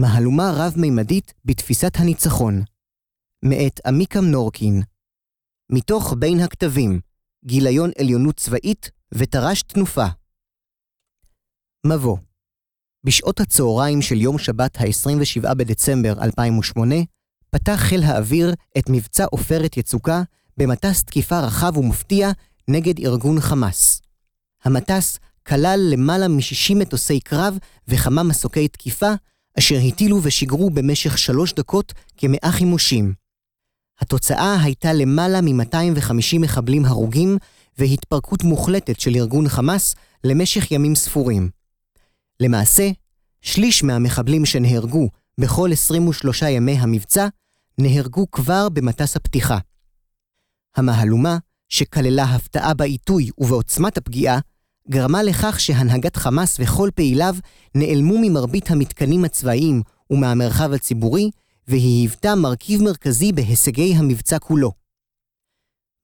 מהלומה רב-מימדית בתפיסת הניצחון. מאת עמיקם נורקין. מתוך בין הכתבים, גיליון עליונות צבאית ותר"ש תנופה. מבוא בשעות הצהריים של יום שבת ה-27 בדצמבר 2008, פתח חיל האוויר את מבצע עופרת יצוקה במטס תקיפה רחב ומפתיע נגד ארגון חמאס. המטס כלל למעלה מ-60 מטוסי קרב וכמה מסוקי תקיפה, אשר הטילו ושיגרו במשך שלוש דקות כמאה חימושים. התוצאה הייתה למעלה מ-250 מחבלים הרוגים והתפרקות מוחלטת של ארגון חמאס למשך ימים ספורים. למעשה, שליש מהמחבלים שנהרגו בכל 23 ימי המבצע, נהרגו כבר במטס הפתיחה. המהלומה, שכללה הפתעה בעיתוי ובעוצמת הפגיעה, גרמה לכך שהנהגת חמאס וכל פעיליו נעלמו ממרבית המתקנים הצבאיים ומהמרחב הציבורי, והיא היוותה מרכיב מרכזי בהישגי המבצע כולו.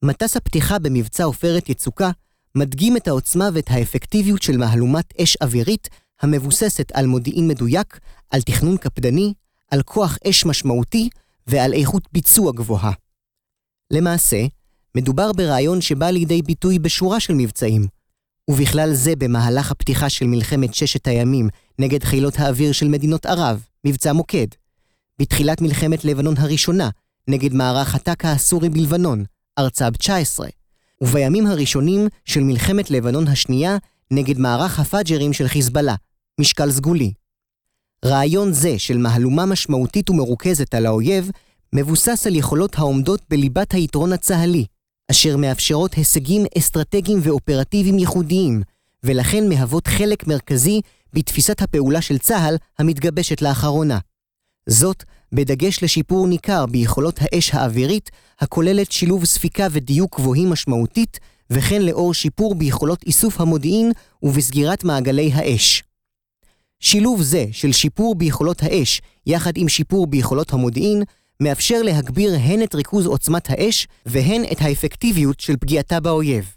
מטס הפתיחה במבצע עופרת יצוקה מדגים את העוצמה ואת האפקטיביות של מהלומת אש אווירית המבוססת על מודיעין מדויק, על תכנון קפדני, על כוח אש משמעותי ועל איכות ביצוע גבוהה. למעשה, מדובר ברעיון שבא לידי ביטוי בשורה של מבצעים, ובכלל זה במהלך הפתיחה של מלחמת ששת הימים נגד חילות האוויר של מדינות ערב, מבצע מוקד. בתחילת מלחמת לבנון הראשונה, נגד מערך הטקה הסורי בלבנון, ארצב 19, ובימים הראשונים של מלחמת לבנון השנייה, נגד מערך הפאג'רים של חיזבאללה, משקל סגולי. רעיון זה של מהלומה משמעותית ומרוכזת על האויב, מבוסס על יכולות העומדות בליבת היתרון הצה"לי, אשר מאפשרות הישגים אסטרטגיים ואופרטיביים ייחודיים, ולכן מהוות חלק מרכזי בתפיסת הפעולה של צה"ל המתגבשת לאחרונה. זאת, בדגש לשיפור ניכר ביכולות האש האווירית, הכוללת שילוב ספיקה ודיוק גבוהים משמעותית, וכן לאור שיפור ביכולות איסוף המודיעין ובסגירת מעגלי האש. שילוב זה של שיפור ביכולות האש, יחד עם שיפור ביכולות המודיעין, מאפשר להגביר הן את ריכוז עוצמת האש והן את האפקטיביות של פגיעתה באויב.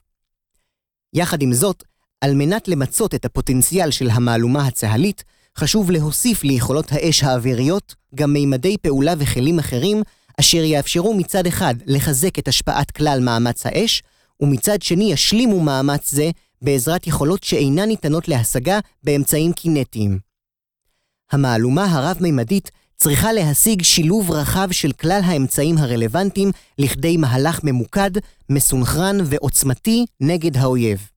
יחד עם זאת, על מנת למצות את הפוטנציאל של המהלומה הצה"לית, חשוב להוסיף ליכולות האש האוויריות גם מימדי פעולה וכלים אחרים, אשר יאפשרו מצד אחד לחזק את השפעת כלל מאמץ האש, ומצד שני ישלימו מאמץ זה בעזרת יכולות שאינן ניתנות להשגה באמצעים קינטיים. המהלומה הרב-מימדית צריכה להשיג שילוב רחב של כלל האמצעים הרלוונטיים לכדי מהלך ממוקד, מסונכרן ועוצמתי נגד האויב.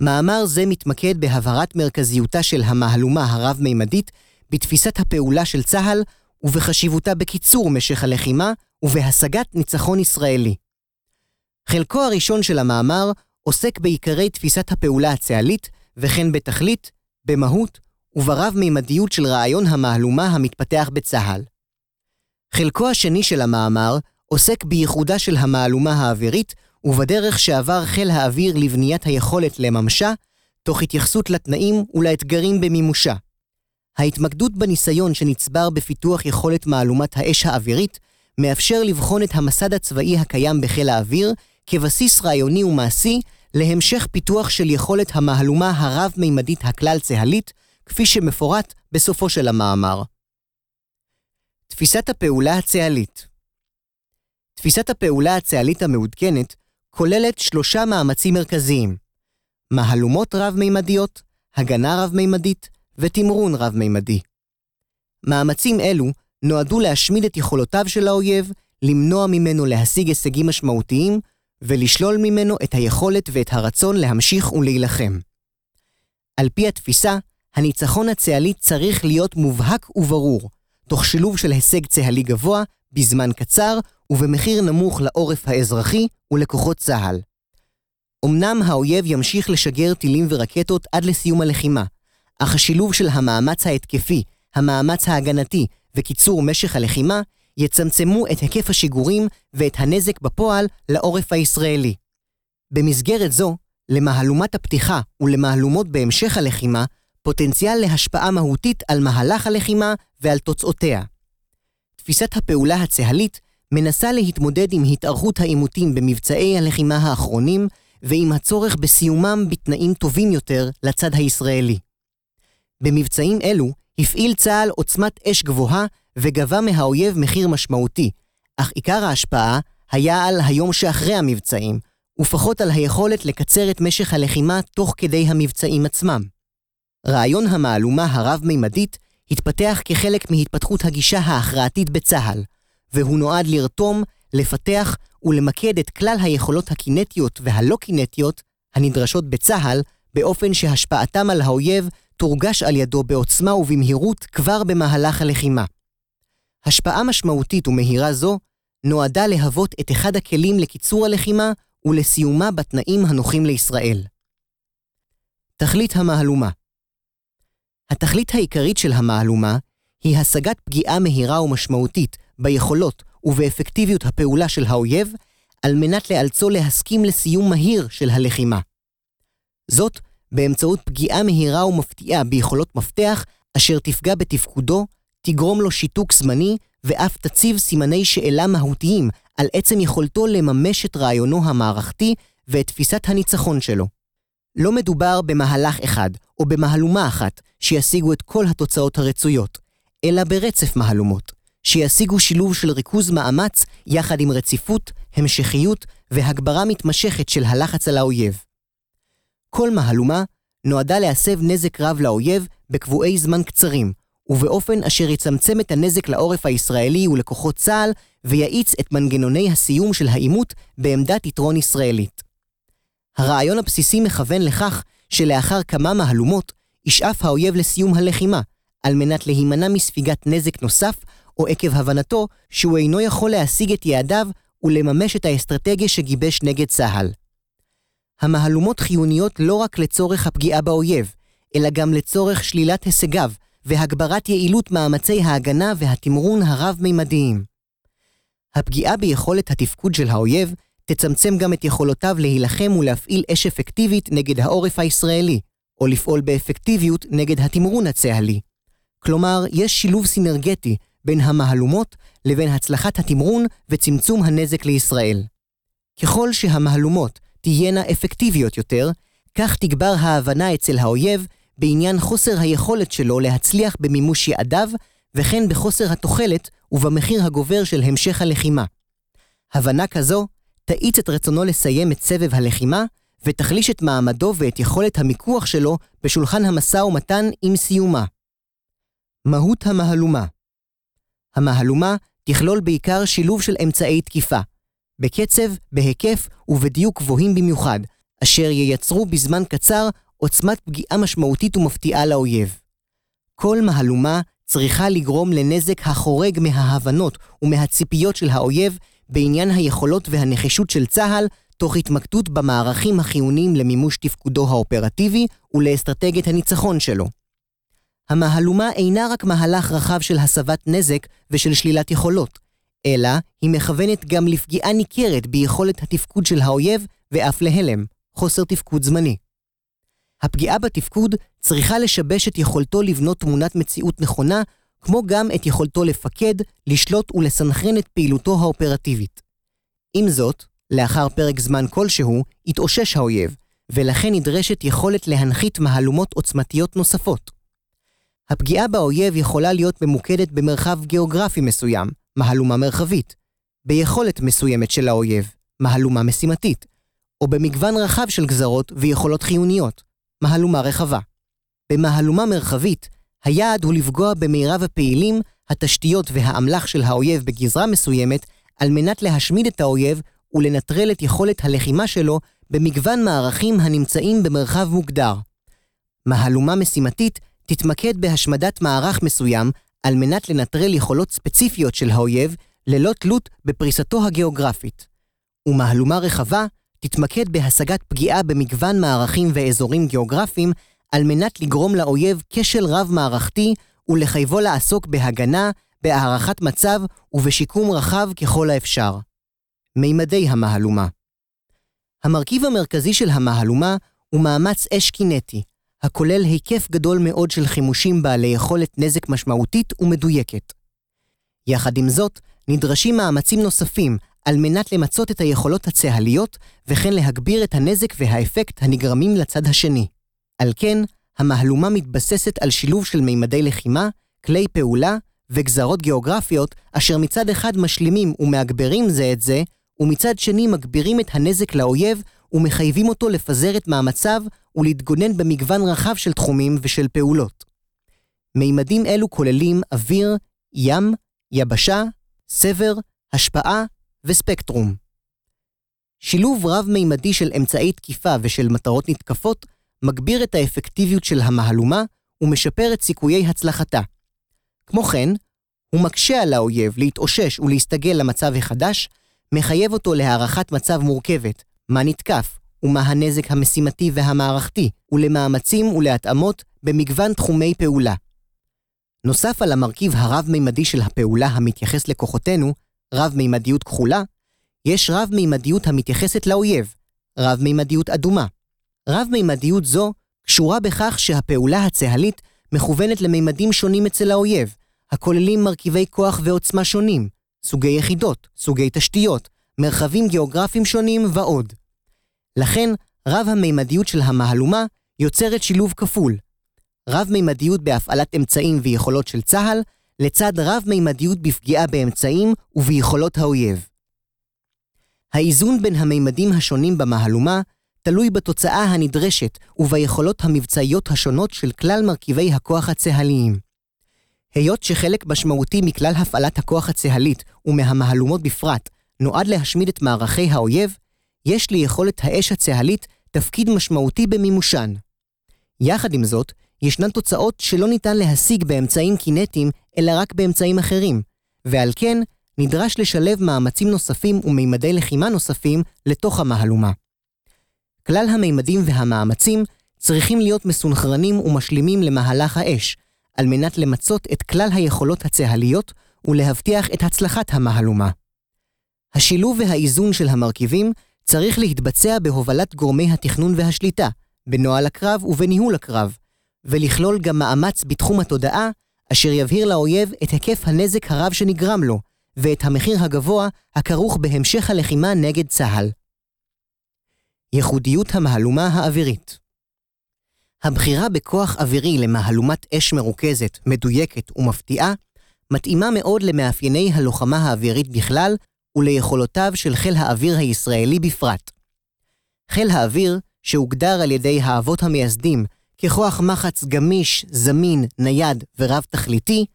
מאמר זה מתמקד בהבהרת מרכזיותה של המהלומה הרב-מימדית בתפיסת הפעולה של צה"ל ובחשיבותה בקיצור משך הלחימה ובהשגת ניצחון ישראלי. חלקו הראשון של המאמר עוסק בעיקרי תפיסת הפעולה הצה"לית, וכן בתכלית, במהות וברב-מימדיות של רעיון המהלומה המתפתח בצה"ל. חלקו השני של המאמר עוסק בייחודה של המהלומה האווירית ובדרך שעבר חיל האוויר לבניית היכולת לממשה, תוך התייחסות לתנאים ולאתגרים במימושה. ההתמקדות בניסיון שנצבר בפיתוח יכולת מהלומת האש האווירית, מאפשר לבחון את המסד הצבאי הקיים בחיל האוויר כבסיס רעיוני ומעשי להמשך פיתוח של יכולת המהלומה הרב-מימדית הכלל-צה"לית, כפי שמפורט בסופו של המאמר. תפיסת הפעולה הצה"לית תפיסת הפעולה הצה"לית המעודכנת כוללת שלושה מאמצים מרכזיים מהלומות רב-מימדיות, הגנה רב-מימדית ותמרון רב-מימדי. מאמצים אלו נועדו להשמיד את יכולותיו של האויב, למנוע ממנו להשיג הישגים משמעותיים ולשלול ממנו את היכולת ואת הרצון להמשיך ולהילחם. על פי התפיסה, הניצחון הצה"לי צריך להיות מובהק וברור, תוך שילוב של הישג צה"לי גבוה, בזמן קצר ובמחיר נמוך לעורף האזרחי ולכוחות צה"ל. אמנם האויב ימשיך לשגר טילים ורקטות עד לסיום הלחימה, אך השילוב של המאמץ ההתקפי, המאמץ ההגנתי וקיצור משך הלחימה יצמצמו את היקף השיגורים ואת הנזק בפועל לעורף הישראלי. במסגרת זו, למהלומת הפתיחה ולמהלומות בהמשך הלחימה, פוטנציאל להשפעה מהותית על מהלך הלחימה ועל תוצאותיה. תפיסת הפעולה הצה"לית מנסה להתמודד עם התארכות העימותים במבצעי הלחימה האחרונים ועם הצורך בסיומם בתנאים טובים יותר לצד הישראלי. במבצעים אלו הפעיל צה"ל עוצמת אש גבוהה וגבה מהאויב מחיר משמעותי, אך עיקר ההשפעה היה על היום שאחרי המבצעים, ופחות על היכולת לקצר את משך הלחימה תוך כדי המבצעים עצמם. רעיון המהלומה הרב-מימדית התפתח כחלק מהתפתחות הגישה ההכרעתית בצה"ל, והוא נועד לרתום, לפתח ולמקד את כלל היכולות הקינטיות והלא קינטיות הנדרשות בצה"ל, באופן שהשפעתם על האויב תורגש על ידו בעוצמה ובמהירות כבר במהלך הלחימה. השפעה משמעותית ומהירה זו נועדה להוות את אחד הכלים לקיצור הלחימה ולסיומה בתנאים הנוחים לישראל. תכלית המהלומה התכלית העיקרית של המהלומה היא השגת פגיעה מהירה ומשמעותית ביכולות ובאפקטיביות הפעולה של האויב, על מנת לאלצו להסכים לסיום מהיר של הלחימה. זאת באמצעות פגיעה מהירה ומפתיעה ביכולות מפתח, אשר תפגע בתפקודו, תגרום לו שיתוק זמני, ואף תציב סימני שאלה מהותיים על עצם יכולתו לממש את רעיונו המערכתי ואת תפיסת הניצחון שלו. לא מדובר במהלך אחד או במהלומה אחת שישיגו את כל התוצאות הרצויות, אלא ברצף מהלומות, שישיגו שילוב של ריכוז מאמץ יחד עם רציפות, המשכיות והגברה מתמשכת של הלחץ על האויב. כל מהלומה נועדה להסב נזק רב לאויב בקבועי זמן קצרים, ובאופן אשר יצמצם את הנזק לעורף הישראלי ולכוחות צה"ל, ויאיץ את מנגנוני הסיום של העימות בעמדת יתרון ישראלית. הרעיון הבסיסי מכוון לכך שלאחר כמה מהלומות, ישאף האויב לסיום הלחימה, על מנת להימנע מספיגת נזק נוסף, או עקב הבנתו שהוא אינו יכול להשיג את יעדיו ולממש את האסטרטגיה שגיבש נגד צה"ל. המהלומות חיוניות לא רק לצורך הפגיעה באויב, אלא גם לצורך שלילת הישגיו והגברת יעילות מאמצי ההגנה והתמרון הרב-מימדיים. הפגיעה ביכולת התפקוד של האויב תצמצם גם את יכולותיו להילחם ולהפעיל אש אפקטיבית נגד העורף הישראלי, או לפעול באפקטיביות נגד התמרון הצה"לי. כלומר, יש שילוב סינרגטי בין המהלומות לבין הצלחת התמרון וצמצום הנזק לישראל. ככל שהמהלומות תהיינה אפקטיביות יותר, כך תגבר ההבנה אצל האויב בעניין חוסר היכולת שלו להצליח במימוש יעדיו, וכן בחוסר התוחלת ובמחיר הגובר של המשך הלחימה. הבנה כזו תאיץ את רצונו לסיים את סבב הלחימה, ותחליש את מעמדו ואת יכולת המיקוח שלו בשולחן המשא ומתן עם סיומה. מהות המהלומה המהלומה תכלול בעיקר שילוב של אמצעי תקיפה, בקצב, בהיקף ובדיוק גבוהים במיוחד, אשר ייצרו בזמן קצר עוצמת פגיעה משמעותית ומפתיעה לאויב. כל מהלומה צריכה לגרום לנזק החורג מההבנות ומהציפיות של האויב בעניין היכולות והנחישות של צה"ל, תוך התמקדות במערכים החיוניים למימוש תפקודו האופרטיבי ולאסטרטגיית הניצחון שלו. המהלומה אינה רק מהלך רחב של הסבת נזק ושל שלילת יכולות, אלא היא מכוונת גם לפגיעה ניכרת ביכולת התפקוד של האויב ואף להלם, חוסר תפקוד זמני. הפגיעה בתפקוד צריכה לשבש את יכולתו לבנות תמונת מציאות נכונה, כמו גם את יכולתו לפקד, לשלוט ולסנכרן את פעילותו האופרטיבית. עם זאת, לאחר פרק זמן כלשהו, יתאושש האויב, ולכן נדרשת יכולת להנחית מהלומות עוצמתיות נוספות. הפגיעה באויב יכולה להיות ממוקדת במרחב גיאוגרפי מסוים, מהלומה מרחבית, ביכולת מסוימת של האויב, מהלומה משימתית, או במגוון רחב של גזרות ויכולות חיוניות, מהלומה רחבה. במהלומה מרחבית, היעד הוא לפגוע במירב הפעילים, התשתיות והאמל"ח של האויב בגזרה מסוימת, על מנת להשמיד את האויב ולנטרל את יכולת הלחימה שלו במגוון מערכים הנמצאים במרחב מוגדר. מהלומה משימתית תתמקד בהשמדת מערך מסוים על מנת לנטרל יכולות ספציפיות של האויב ללא תלות בפריסתו הגיאוגרפית. ומהלומה רחבה תתמקד בהשגת פגיעה במגוון מערכים ואזורים גיאוגרפיים על מנת לגרום לאויב כשל רב-מערכתי ולחייבו לעסוק בהגנה, בהערכת מצב ובשיקום רחב ככל האפשר. מימדי המהלומה המרכיב המרכזי של המהלומה הוא מאמץ אש קינטי, הכולל היקף גדול מאוד של חימושים בעלי יכולת נזק משמעותית ומדויקת. יחד עם זאת, נדרשים מאמצים נוספים על מנת למצות את היכולות הצה"ליות, וכן להגביר את הנזק והאפקט הנגרמים לצד השני. על כן, המהלומה מתבססת על שילוב של מימדי לחימה, כלי פעולה וגזרות גיאוגרפיות, אשר מצד אחד משלימים ומאגברים זה את זה, ומצד שני מגבירים את הנזק לאויב ומחייבים אותו לפזר את מאמציו ולהתגונן במגוון רחב של תחומים ושל פעולות. מימדים אלו כוללים אוויר, ים, יבשה, סבר, השפעה וספקטרום. שילוב רב-מימדי של אמצעי תקיפה ושל מטרות נתקפות מגביר את האפקטיביות של המהלומה ומשפר את סיכויי הצלחתה. כמו כן, הוא מקשה על האויב להתאושש ולהסתגל למצב החדש, מחייב אותו להערכת מצב מורכבת, מה נתקף ומה הנזק המשימתי והמערכתי, ולמאמצים ולהתאמות במגוון תחומי פעולה. נוסף על המרכיב הרב-מימדי של הפעולה המתייחס לכוחותינו, רב-מימדיות כחולה, יש רב-מימדיות המתייחסת לאויב, רב-מימדיות אדומה. רב-מימדיות זו קשורה בכך שהפעולה הצהלית מכוונת למימדים שונים אצל האויב, הכוללים מרכיבי כוח ועוצמה שונים, סוגי יחידות, סוגי תשתיות, מרחבים גיאוגרפיים שונים ועוד. לכן, רב-המימדיות של המהלומה יוצרת שילוב כפול. רב-מימדיות בהפעלת אמצעים ויכולות של צה"ל, לצד רב-מימדיות בפגיעה באמצעים וביכולות האויב. האיזון בין המימדים השונים במהלומה תלוי בתוצאה הנדרשת וביכולות המבצעיות השונות של כלל מרכיבי הכוח הצה"ליים. היות שחלק משמעותי מכלל הפעלת הכוח הצה"לית ומהמהלומות בפרט נועד להשמיד את מערכי האויב, יש ליכולת האש הצה"לית תפקיד משמעותי במימושן. יחד עם זאת, ישנן תוצאות שלא ניתן להשיג באמצעים קינטיים, אלא רק באמצעים אחרים, ועל כן נדרש לשלב מאמצים נוספים ומימדי לחימה נוספים לתוך המהלומה. כלל המימדים והמאמצים צריכים להיות מסונכרנים ומשלימים למהלך האש, על מנת למצות את כלל היכולות הצה"ליות ולהבטיח את הצלחת המהלומה. השילוב והאיזון של המרכיבים צריך להתבצע בהובלת גורמי התכנון והשליטה, בנוהל הקרב ובניהול הקרב, ולכלול גם מאמץ בתחום התודעה, אשר יבהיר לאויב את היקף הנזק הרב שנגרם לו, ואת המחיר הגבוה הכרוך בהמשך הלחימה נגד צה"ל. ייחודיות המהלומה האווירית הבחירה בכוח אווירי למהלומת אש מרוכזת, מדויקת ומפתיעה, מתאימה מאוד למאפייני הלוחמה האווירית בכלל וליכולותיו של חיל האוויר הישראלי בפרט. חיל האוויר, שהוגדר על ידי האבות המייסדים ככוח מחץ גמיש, זמין, נייד ורב-תכליתי,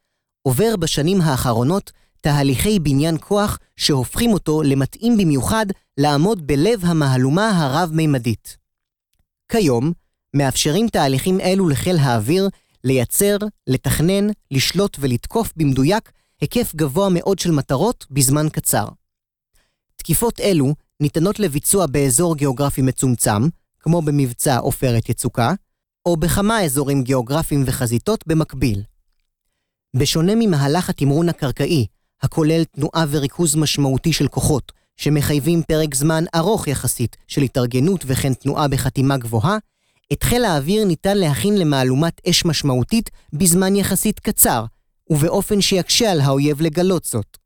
עובר בשנים האחרונות תהליכי בניין כוח שהופכים אותו למתאים במיוחד לעמוד בלב המהלומה הרב-מימדית. כיום, מאפשרים תהליכים אלו לחיל האוויר לייצר, לתכנן, לשלוט ולתקוף במדויק היקף גבוה מאוד של מטרות בזמן קצר. תקיפות אלו ניתנות לביצוע באזור גיאוגרפי מצומצם, כמו במבצע עופרת יצוקה, או בכמה אזורים גיאוגרפיים וחזיתות במקביל. בשונה ממהלך התמרון הקרקעי, הכולל תנועה וריכוז משמעותי של כוחות, שמחייבים פרק זמן ארוך יחסית של התארגנות וכן תנועה בחתימה גבוהה, את חיל האוויר ניתן להכין למהלומת אש משמעותית בזמן יחסית קצר, ובאופן שיקשה על האויב לגלות זאת.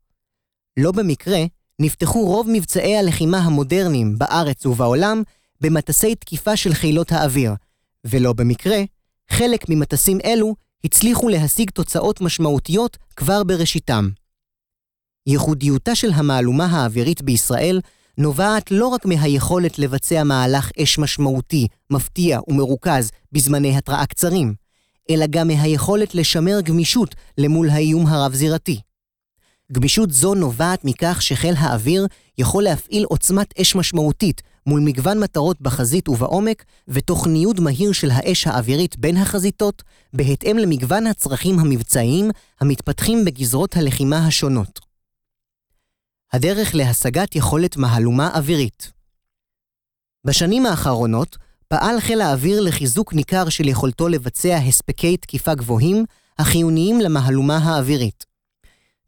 לא במקרה, נפתחו רוב מבצעי הלחימה המודרניים בארץ ובעולם במטסי תקיפה של חילות האוויר, ולא במקרה, חלק ממטסים אלו הצליחו להשיג תוצאות משמעותיות כבר בראשיתם. ייחודיותה של המהלומה האווירית בישראל נובעת לא רק מהיכולת לבצע מהלך אש משמעותי, מפתיע ומרוכז בזמני התראה קצרים, אלא גם מהיכולת לשמר גמישות למול האיום הרב-זירתי. גמישות זו נובעת מכך שחיל האוויר יכול להפעיל עוצמת אש משמעותית מול מגוון מטרות בחזית ובעומק, ותוך ניוד מהיר של האש האווירית בין החזיתות, בהתאם למגוון הצרכים המבצעיים המתפתחים בגזרות הלחימה השונות. הדרך להשגת יכולת מהלומה אווירית. בשנים האחרונות פעל חיל האוויר לחיזוק ניכר של יכולתו לבצע הספקי תקיפה גבוהים החיוניים למהלומה האווירית.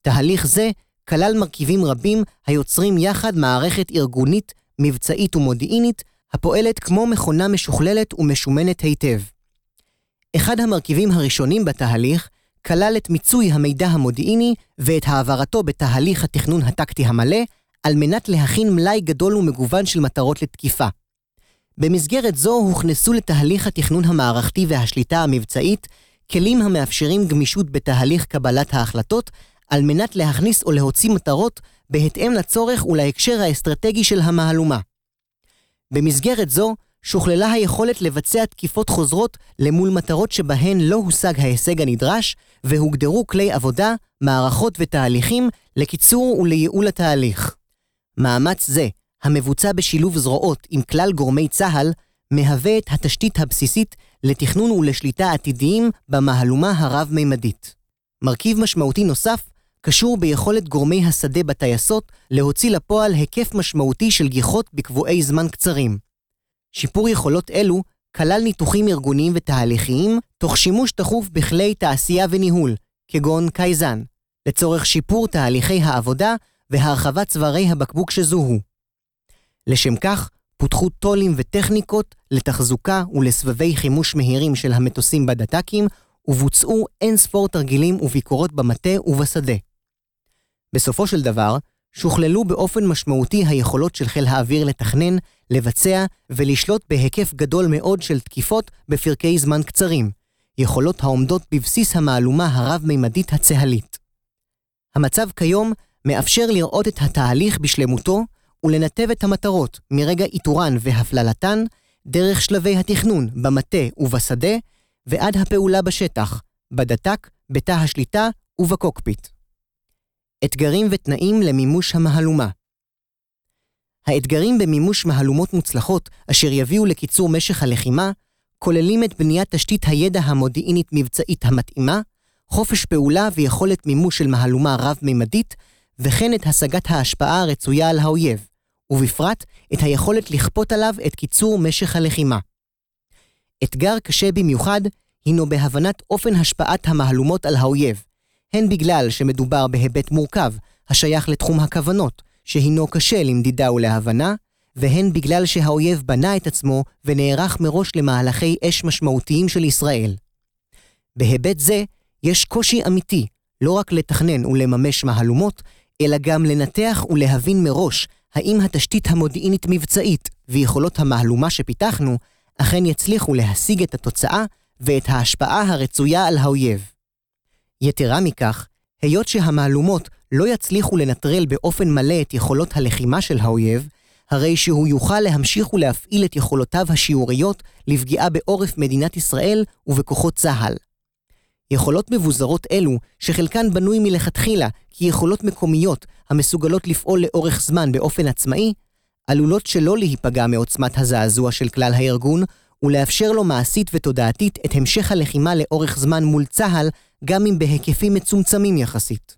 תהליך זה כלל מרכיבים רבים היוצרים יחד מערכת ארגונית, מבצעית ומודיעינית הפועלת כמו מכונה משוכללת ומשומנת היטב. אחד המרכיבים הראשונים בתהליך כלל את מיצוי המידע המודיעיני ואת העברתו בתהליך התכנון הטקטי המלא, על מנת להכין מלאי גדול ומגוון של מטרות לתקיפה. במסגרת זו הוכנסו לתהליך התכנון המערכתי והשליטה המבצעית כלים המאפשרים גמישות בתהליך קבלת ההחלטות, על מנת להכניס או להוציא מטרות בהתאם לצורך ולהקשר האסטרטגי של המהלומה. במסגרת זו, שוכללה היכולת לבצע תקיפות חוזרות למול מטרות שבהן לא הושג ההישג הנדרש, והוגדרו כלי עבודה, מערכות ותהליכים לקיצור ולייעול התהליך. מאמץ זה, המבוצע בשילוב זרועות עם כלל גורמי צה"ל, מהווה את התשתית הבסיסית לתכנון ולשליטה עתידיים במהלומה הרב-מימדית. מרכיב משמעותי נוסף קשור ביכולת גורמי השדה בטייסות להוציא לפועל היקף משמעותי של גיחות בקבועי זמן קצרים. שיפור יכולות אלו כלל ניתוחים ארגוניים ותהליכיים, תוך שימוש תכוף בכלי תעשייה וניהול, כגון קייזן, לצורך שיפור תהליכי העבודה והרחבת צווארי הבקבוק שזוהו. לשם כך, פותחו טולים וטכניקות לתחזוקה ולסבבי חימוש מהירים של המטוסים בדת"קים, ובוצעו אין ספור תרגילים וביקורות במטה ובשדה. בסופו של דבר, שוכללו באופן משמעותי היכולות של חיל האוויר לתכנן, לבצע ולשלוט בהיקף גדול מאוד של תקיפות בפרקי זמן קצרים, יכולות העומדות בבסיס המהלומה הרב-מימדית הצה"לית. המצב כיום מאפשר לראות את התהליך בשלמותו ולנתב את המטרות מרגע איתורן והפללתן דרך שלבי התכנון במטה ובשדה ועד הפעולה בשטח, בדת"ק, בתא השליטה ובקוקפיט. אתגרים ותנאים למימוש המהלומה האתגרים במימוש מהלומות מוצלחות אשר יביאו לקיצור משך הלחימה, כוללים את בניית תשתית הידע המודיעינית-מבצעית המתאימה, חופש פעולה ויכולת מימוש של מהלומה רב-ממדית, וכן את השגת ההשפעה הרצויה על האויב, ובפרט את היכולת לכפות עליו את קיצור משך הלחימה. אתגר קשה במיוחד הינו בהבנת אופן השפעת המהלומות על האויב, הן בגלל שמדובר בהיבט מורכב, השייך לתחום הכוונות, שהינו קשה למדידה ולהבנה, והן בגלל שהאויב בנה את עצמו ונערך מראש למהלכי אש משמעותיים של ישראל. בהיבט זה, יש קושי אמיתי לא רק לתכנן ולממש מהלומות, אלא גם לנתח ולהבין מראש האם התשתית המודיעינית-מבצעית ויכולות המהלומה שפיתחנו אכן יצליחו להשיג את התוצאה ואת ההשפעה הרצויה על האויב. יתרה מכך, היות שהמהלומות לא יצליחו לנטרל באופן מלא את יכולות הלחימה של האויב, הרי שהוא יוכל להמשיך ולהפעיל את יכולותיו השיעוריות לפגיעה בעורף מדינת ישראל ובכוחות צה"ל. יכולות מבוזרות אלו, שחלקן בנוי מלכתחילה כיכולות מקומיות המסוגלות לפעול לאורך זמן באופן עצמאי, עלולות שלא להיפגע מעוצמת הזעזוע של כלל הארגון, ולאפשר לו מעשית ותודעתית את המשך הלחימה לאורך זמן מול צה"ל, גם אם בהיקפים מצומצמים יחסית.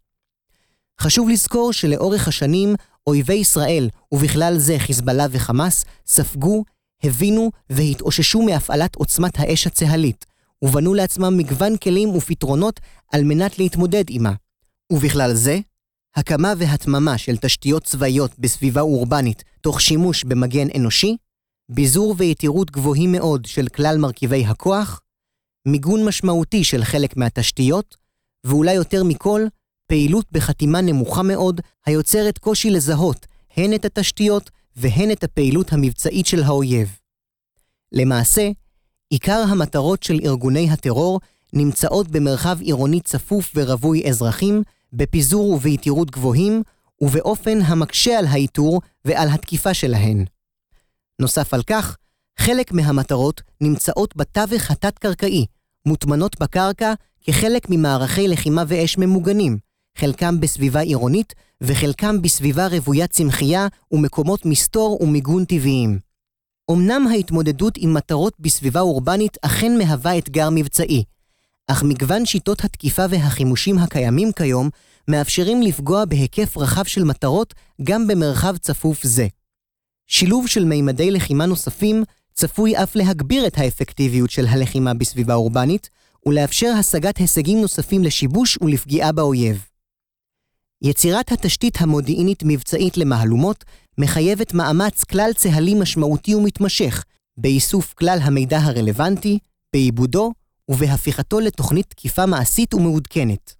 חשוב לזכור שלאורך השנים, אויבי ישראל, ובכלל זה חיזבאללה וחמאס, ספגו, הבינו והתאוששו מהפעלת עוצמת האש הצה"לית, ובנו לעצמם מגוון כלים ופתרונות על מנת להתמודד עימה. ובכלל זה, הקמה והתממה של תשתיות צבאיות בסביבה אורבנית תוך שימוש במגן אנושי, ביזור ויתירות גבוהים מאוד של כלל מרכיבי הכוח, מיגון משמעותי של חלק מהתשתיות, ואולי יותר מכל, פעילות בחתימה נמוכה מאוד, היוצרת קושי לזהות הן את התשתיות והן את הפעילות המבצעית של האויב. למעשה, עיקר המטרות של ארגוני הטרור נמצאות במרחב עירוני צפוף ורווי אזרחים, בפיזור וביתירות גבוהים, ובאופן המקשה על האיתור ועל התקיפה שלהן. נוסף על כך, חלק מהמטרות נמצאות בתווך התת-קרקעי, מוטמנות בקרקע כחלק ממערכי לחימה ואש ממוגנים, חלקם בסביבה עירונית וחלקם בסביבה רוויית צמחייה ומקומות מסתור ומיגון טבעיים. אמנם ההתמודדות עם מטרות בסביבה אורבנית אכן מהווה אתגר מבצעי, אך מגוון שיטות התקיפה והחימושים הקיימים כיום מאפשרים לפגוע בהיקף רחב של מטרות גם במרחב צפוף זה. שילוב של מימדי לחימה נוספים צפוי אף להגביר את האפקטיביות של הלחימה בסביבה אורבנית, ולאפשר השגת הישגים נוספים לשיבוש ולפגיעה באויב. יצירת התשתית המודיעינית-מבצעית למהלומות מחייבת מאמץ כלל צה"לי משמעותי ומתמשך, באיסוף כלל המידע הרלוונטי, בעיבודו ובהפיכתו לתוכנית תקיפה מעשית ומעודכנת.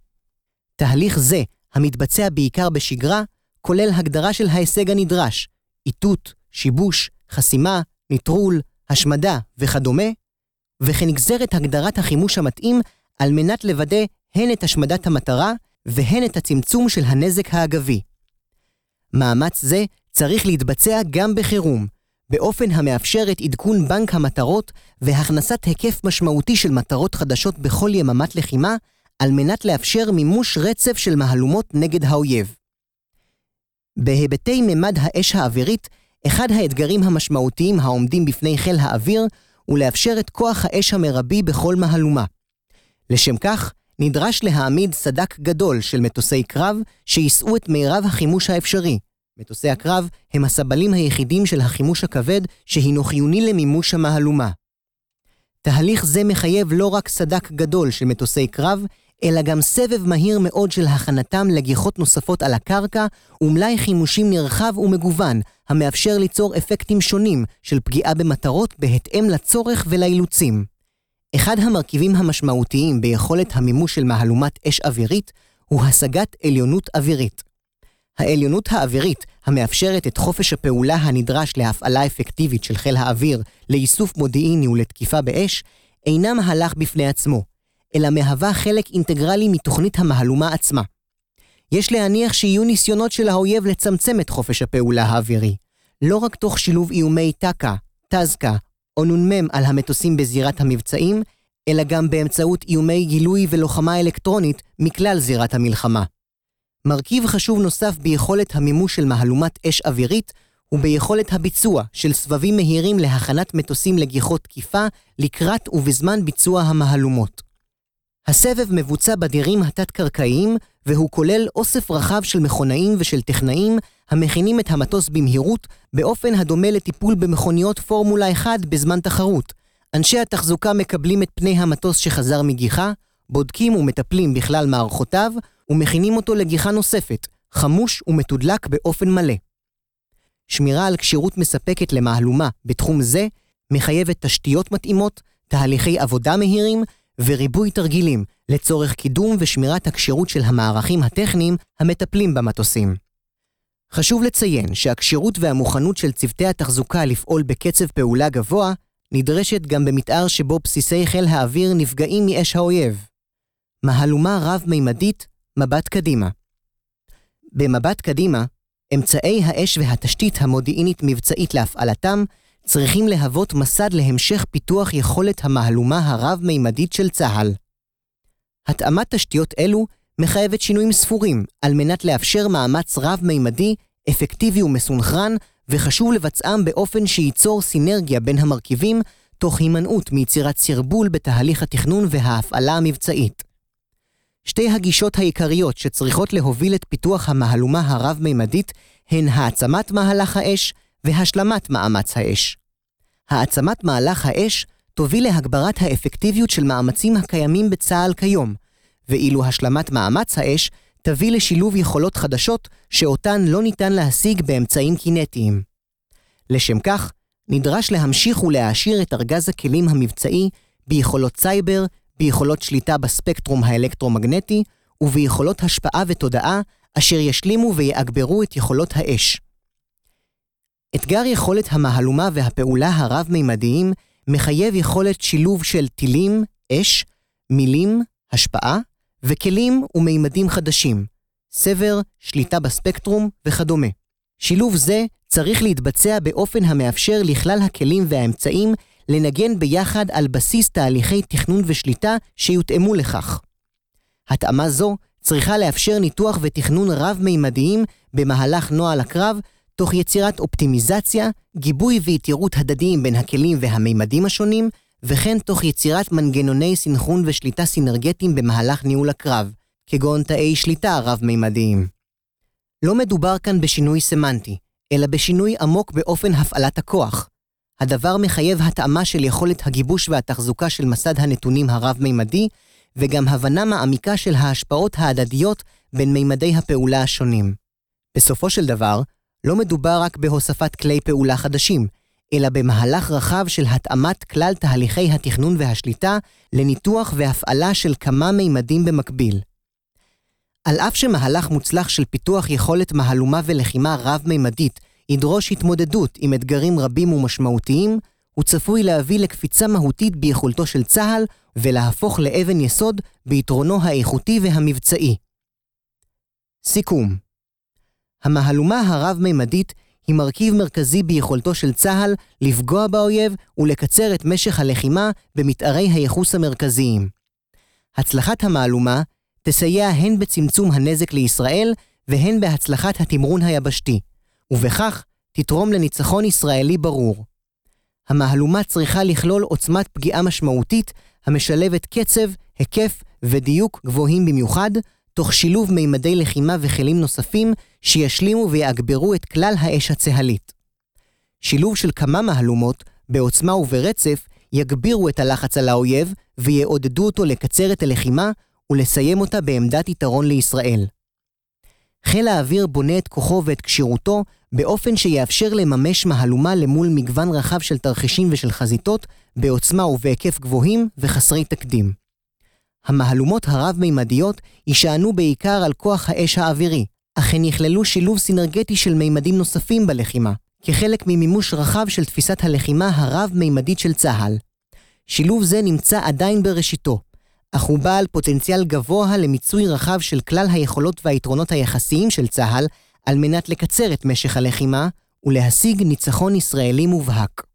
תהליך זה, המתבצע בעיקר בשגרה, כולל הגדרה של ההישג הנדרש, איתות, שיבוש, חסימה, נטרול, השמדה וכדומה, וכנגזרת הגדרת החימוש המתאים על מנת לוודא הן את השמדת המטרה והן את הצמצום של הנזק האגבי. מאמץ זה צריך להתבצע גם בחירום, באופן המאפשר את עדכון בנק המטרות והכנסת היקף משמעותי של מטרות חדשות בכל יממת לחימה, על מנת לאפשר מימוש רצף של מהלומות נגד האויב. בהיבטי ממד האש האווירית, אחד האתגרים המשמעותיים העומדים בפני חיל האוויר הוא לאפשר את כוח האש המרבי בכל מהלומה. לשם כך, נדרש להעמיד סדק גדול של מטוסי קרב שיישאו את מירב החימוש האפשרי. מטוסי הקרב הם הסבלים היחידים של החימוש הכבד שהינו חיוני למימוש המהלומה. תהליך זה מחייב לא רק סדק גדול של מטוסי קרב, אלא גם סבב מהיר מאוד של הכנתם לגיחות נוספות על הקרקע, ומלאי חימושים נרחב ומגוון, המאפשר ליצור אפקטים שונים של פגיעה במטרות בהתאם לצורך ולאילוצים. אחד המרכיבים המשמעותיים ביכולת המימוש של מהלומת אש אווירית הוא השגת עליונות אווירית. העליונות האווירית, המאפשרת את חופש הפעולה הנדרש להפעלה אפקטיבית של חיל האוויר לאיסוף מודיעיני ולתקיפה באש, אינה מהלך בפני עצמו, אלא מהווה חלק אינטגרלי מתוכנית המהלומה עצמה. יש להניח שיהיו ניסיונות של האויב לצמצם את חופש הפעולה האווירי, לא רק תוך שילוב איומי טק"א, טזק"א או נ"מ על המטוסים בזירת המבצעים, אלא גם באמצעות איומי גילוי ולוחמה אלקטרונית מכלל זירת המלחמה. מרכיב חשוב נוסף ביכולת המימוש של מהלומת אש אווירית הוא ביכולת הביצוע של סבבים מהירים להכנת מטוסים לגיחות תקיפה לקראת ובזמן ביצוע המהלומות. הסבב מבוצע בדירים התת-קרקעיים, והוא כולל אוסף רחב של מכונאים ושל טכנאים המכינים את המטוס במהירות, באופן הדומה לטיפול במכוניות פורמולה 1 בזמן תחרות. אנשי התחזוקה מקבלים את פני המטוס שחזר מגיחה, בודקים ומטפלים בכלל מערכותיו, ומכינים אותו לגיחה נוספת, חמוש ומתודלק באופן מלא. שמירה על כשירות מספקת למהלומה בתחום זה מחייבת תשתיות מתאימות, תהליכי עבודה מהירים וריבוי תרגילים לצורך קידום ושמירת הכשירות של המערכים הטכניים המטפלים במטוסים. חשוב לציין שהכשירות והמוכנות של צוותי התחזוקה לפעול בקצב פעולה גבוה נדרשת גם במתאר שבו בסיסי חיל האוויר נפגעים מאש האויב. מהלומה רב-מימדית, מבט קדימה. במבט קדימה, אמצעי האש והתשתית המודיעינית-מבצעית להפעלתם צריכים להוות מסד להמשך פיתוח יכולת המהלומה הרב-מימדית של צה"ל. התאמת תשתיות אלו מחייבת שינויים ספורים על מנת לאפשר מאמץ רב-מימדי, אפקטיבי ומסונכרן, וחשוב לבצעם באופן שייצור סינרגיה בין המרכיבים, תוך הימנעות מיצירת סרבול בתהליך התכנון וההפעלה המבצעית. שתי הגישות העיקריות שצריכות להוביל את פיתוח המהלומה הרב-מימדית הן העצמת מהלך האש והשלמת מאמץ האש. העצמת מהלך האש תוביל להגברת האפקטיביות של מאמצים הקיימים בצה"ל כיום, ואילו השלמת מאמץ האש תביא לשילוב יכולות חדשות שאותן לא ניתן להשיג באמצעים קינטיים. לשם כך, נדרש להמשיך ולהעשיר את ארגז הכלים המבצעי ביכולות סייבר, ביכולות שליטה בספקטרום האלקטרומגנטי וביכולות השפעה ותודעה אשר ישלימו ויאגברו את יכולות האש. אתגר יכולת המהלומה והפעולה הרב-מימדיים מחייב יכולת שילוב של טילים, אש, מילים, השפעה, וכלים ומימדים חדשים, סבר, שליטה בספקטרום וכדומה. שילוב זה צריך להתבצע באופן המאפשר לכלל הכלים והאמצעים לנגן ביחד על בסיס תהליכי תכנון ושליטה שיותאמו לכך. התאמה זו צריכה לאפשר ניתוח ותכנון רב-מימדיים במהלך נוהל הקרב, תוך יצירת אופטימיזציה, גיבוי ויתירות הדדיים בין הכלים והמימדים השונים, וכן תוך יצירת מנגנוני סנכרון ושליטה סינרגטיים במהלך ניהול הקרב, כגון תאי שליטה רב-מימדיים. לא מדובר כאן בשינוי סמנטי, אלא בשינוי עמוק באופן הפעלת הכוח. הדבר מחייב התאמה של יכולת הגיבוש והתחזוקה של מסד הנתונים הרב-מימדי, וגם הבנה מעמיקה של ההשפעות ההדדיות בין מימדי הפעולה השונים. בסופו של דבר, לא מדובר רק בהוספת כלי פעולה חדשים, אלא במהלך רחב של התאמת כלל תהליכי התכנון והשליטה לניתוח והפעלה של כמה מימדים במקביל. על אף שמהלך מוצלח של פיתוח יכולת מהלומה ולחימה רב-מימדית ידרוש התמודדות עם אתגרים רבים ומשמעותיים, הוא צפוי להביא לקפיצה מהותית ביכולתו של צה"ל ולהפוך לאבן יסוד ביתרונו האיכותי והמבצעי. סיכום המהלומה הרב-ממדית היא מרכיב מרכזי ביכולתו של צה"ל לפגוע באויב ולקצר את משך הלחימה במתארי הייחוס המרכזיים. הצלחת המהלומה תסייע הן בצמצום הנזק לישראל והן בהצלחת התמרון היבשתי, ובכך תתרום לניצחון ישראלי ברור. המהלומה צריכה לכלול עוצמת פגיעה משמעותית המשלבת קצב, היקף ודיוק גבוהים במיוחד, תוך שילוב מימדי לחימה וכלים נוספים שישלימו ויאגברו את כלל האש הצהלית. שילוב של כמה מהלומות, בעוצמה וברצף, יגבירו את הלחץ על האויב ויעודדו אותו לקצר את הלחימה ולסיים אותה בעמדת יתרון לישראל. חיל האוויר בונה את כוחו ואת כשירותו באופן שיאפשר לממש מהלומה למול מגוון רחב של תרחישים ושל חזיתות, בעוצמה ובהיקף גבוהים וחסרי תקדים. המהלומות הרב-מימדיות יישענו בעיקר על כוח האש האווירי, אך הן יכללו שילוב סינרגטי של מימדים נוספים בלחימה, כחלק ממימוש רחב של תפיסת הלחימה הרב-מימדית של צה"ל. שילוב זה נמצא עדיין בראשיתו, אך הוא בעל פוטנציאל גבוה למיצוי רחב של כלל היכולות והיתרונות היחסיים של צה"ל, על מנת לקצר את משך הלחימה ולהשיג ניצחון ישראלי מובהק.